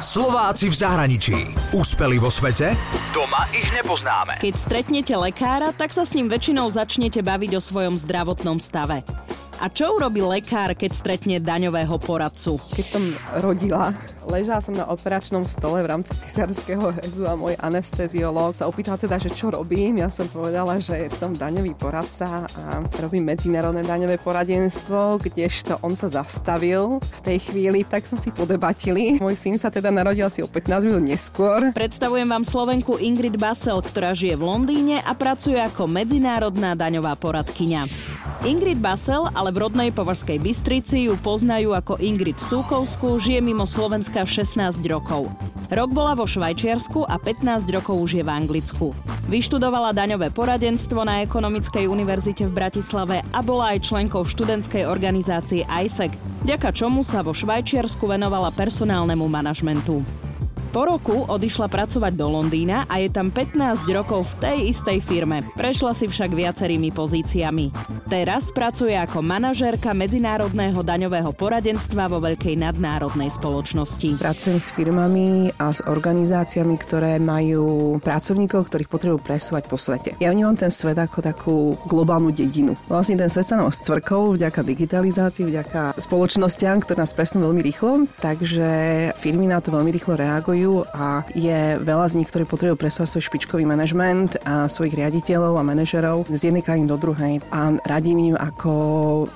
Slováci v zahraničí. Úspeli vo svete? Doma ich nepoznáme. Keď stretnete lekára, tak sa s ním väčšinou začnete baviť o svojom zdravotnom stave. A čo urobí lekár, keď stretne daňového poradcu? Keď som rodila, ležala som na operačnom stole v rámci cisárskeho rezu a môj anesteziológ sa opýtal teda, že čo robím. Ja som povedala, že som daňový poradca a robím medzinárodné daňové poradenstvo, kdežto on sa zastavil v tej chvíli, tak som si podebatili. Môj syn sa teda narodil asi o 15 minút neskôr. Predstavujem vám Slovenku Ingrid Basel, ktorá žije v Londýne a pracuje ako medzinárodná daňová poradkyňa. Ingrid Basel ale v rodnej Považskej Bystrici ju poznajú ako Ingrid Súkovskú, žije mimo Slovenska 16 rokov. Rok bola vo Švajčiarsku a 15 rokov už je v Anglicku. Vyštudovala daňové poradenstvo na Ekonomickej univerzite v Bratislave a bola aj členkou študentskej organizácie ISEC, vďaka čomu sa vo Švajčiarsku venovala personálnemu manažmentu. Po roku odišla pracovať do Londýna a je tam 15 rokov v tej istej firme. Prešla si však viacerými pozíciami. Teraz pracuje ako manažérka medzinárodného daňového poradenstva vo veľkej nadnárodnej spoločnosti. Pracujem s firmami a s organizáciami, ktoré majú pracovníkov, ktorých potrebujú presúvať po svete. Ja vnímam ten svet ako takú globálnu dedinu. Vlastne ten svet sa nám scvrkol vďaka digitalizácii, vďaka spoločnostiam, ktoré nás presunú veľmi rýchlo, takže firmy na to veľmi rýchlo reagujú fungujú a je veľa z nich, ktorí potrebujú presovať svoj špičkový manažment a svojich riaditeľov a manažerov z jednej krajiny do druhej a radím im, ako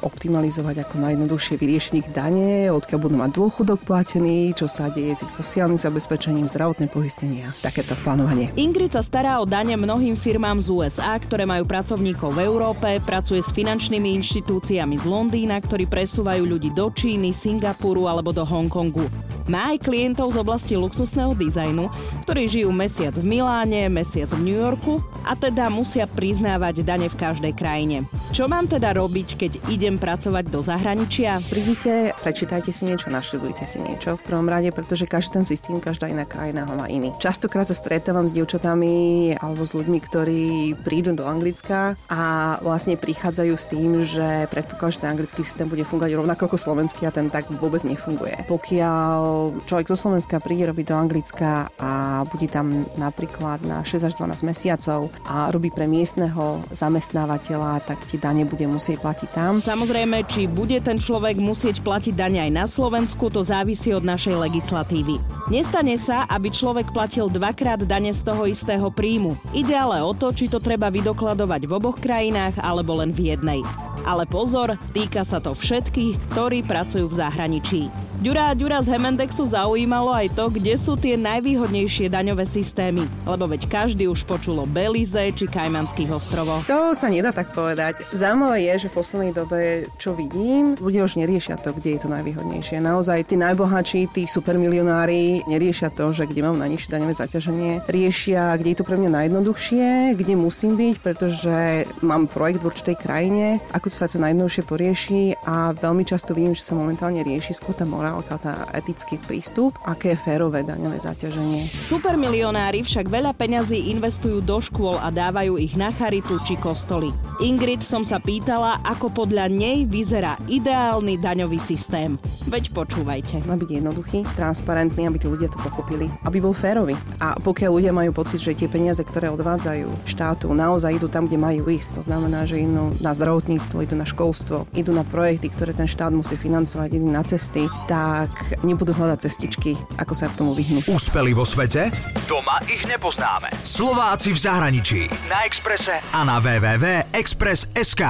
optimalizovať, ako najjednoduchšie vyriešiť ich dane, odkiaľ budú mať dôchodok platený, čo sa deje s ich sociálnym zabezpečením, zdravotné poistenia, takéto plánovanie. Ingrid sa stará o dane mnohým firmám z USA, ktoré majú pracovníkov v Európe, pracuje s finančnými inštitúciami z Londýna, ktorí presúvajú ľudí do Číny, Singapuru alebo do Hongkongu. Má aj klientov z oblasti luxusného dizajnu, ktorí žijú mesiac v Miláne, mesiac v New Yorku a teda musia priznávať dane v každej krajine. Čo mám teda robiť, keď idem pracovať do zahraničia? Prídite, prečítajte si niečo, naštudujte si niečo v prvom rade, pretože každý ten systém, každá iná krajina ho má iný. Častokrát sa stretávam s dievčatami alebo s ľuďmi, ktorí prídu do Anglicka a vlastne prichádzajú s tým, že predpoklad, že ten anglický systém bude fungovať rovnako ako slovenský a ten tak vôbec nefunguje. Pokiaľ človek zo Slovenska príde robiť do Anglicka a bude tam napríklad na 6 až 12 mesiacov a robí pre miestneho zamestnávateľa, tak tie dane bude musieť platiť tam. Samozrejme, či bude ten človek musieť platiť dane aj na Slovensku, to závisí od našej legislatívy. Nestane sa, aby človek platil dvakrát dane z toho istého príjmu. Ide ale o to, či to treba vydokladovať v oboch krajinách alebo len v jednej. Ale pozor, týka sa to všetkých, ktorí pracujú v zahraničí. Ďura a Ďura z Hemendexu zaujímalo aj to, kde sú tie najvýhodnejšie daňové systémy, lebo veď každý už počulo Belize či Kajmanských ostrovoch. To sa nedá tak povedať. Zaujímavé je, že v poslednej dobe, čo vidím, ľudia už neriešia to, kde je to najvýhodnejšie. Naozaj tí najbohatší, tí supermilionári neriešia to, že kde mám najnižšie daňové zaťaženie. Riešia, kde je to pre mňa najjednoduchšie, kde musím byť, pretože mám projekt v určitej krajine, ako sa to najjednoduchšie porieši a veľmi často vidím, že sa momentálne rieši skôr morálka, tá etický prístup, aké je férové daňové zaťaženie. Supermilionári však veľa peňazí investujú do škôl a dávajú ich na charitu či kostoly. Ingrid som sa pýtala, ako podľa nej vyzerá ideálny daňový systém. Veď počúvajte. Má byť jednoduchý, transparentný, aby tí ľudia to pochopili, aby bol férový. A pokiaľ ľudia majú pocit, že tie peniaze, ktoré odvádzajú štátu, naozaj idú tam, kde majú ísť, to znamená, že idú na zdravotníctvo, idú na školstvo, idú na projekty, ktoré ten štát musí financovať, idú na cesty, tak nebudú hľadať cestičky, ako sa k tomu vyhnúť. Úspeli vo svete? Doma ich nepoznáme. Slováci v zahraničí. Na Exprese a na www.express.sk.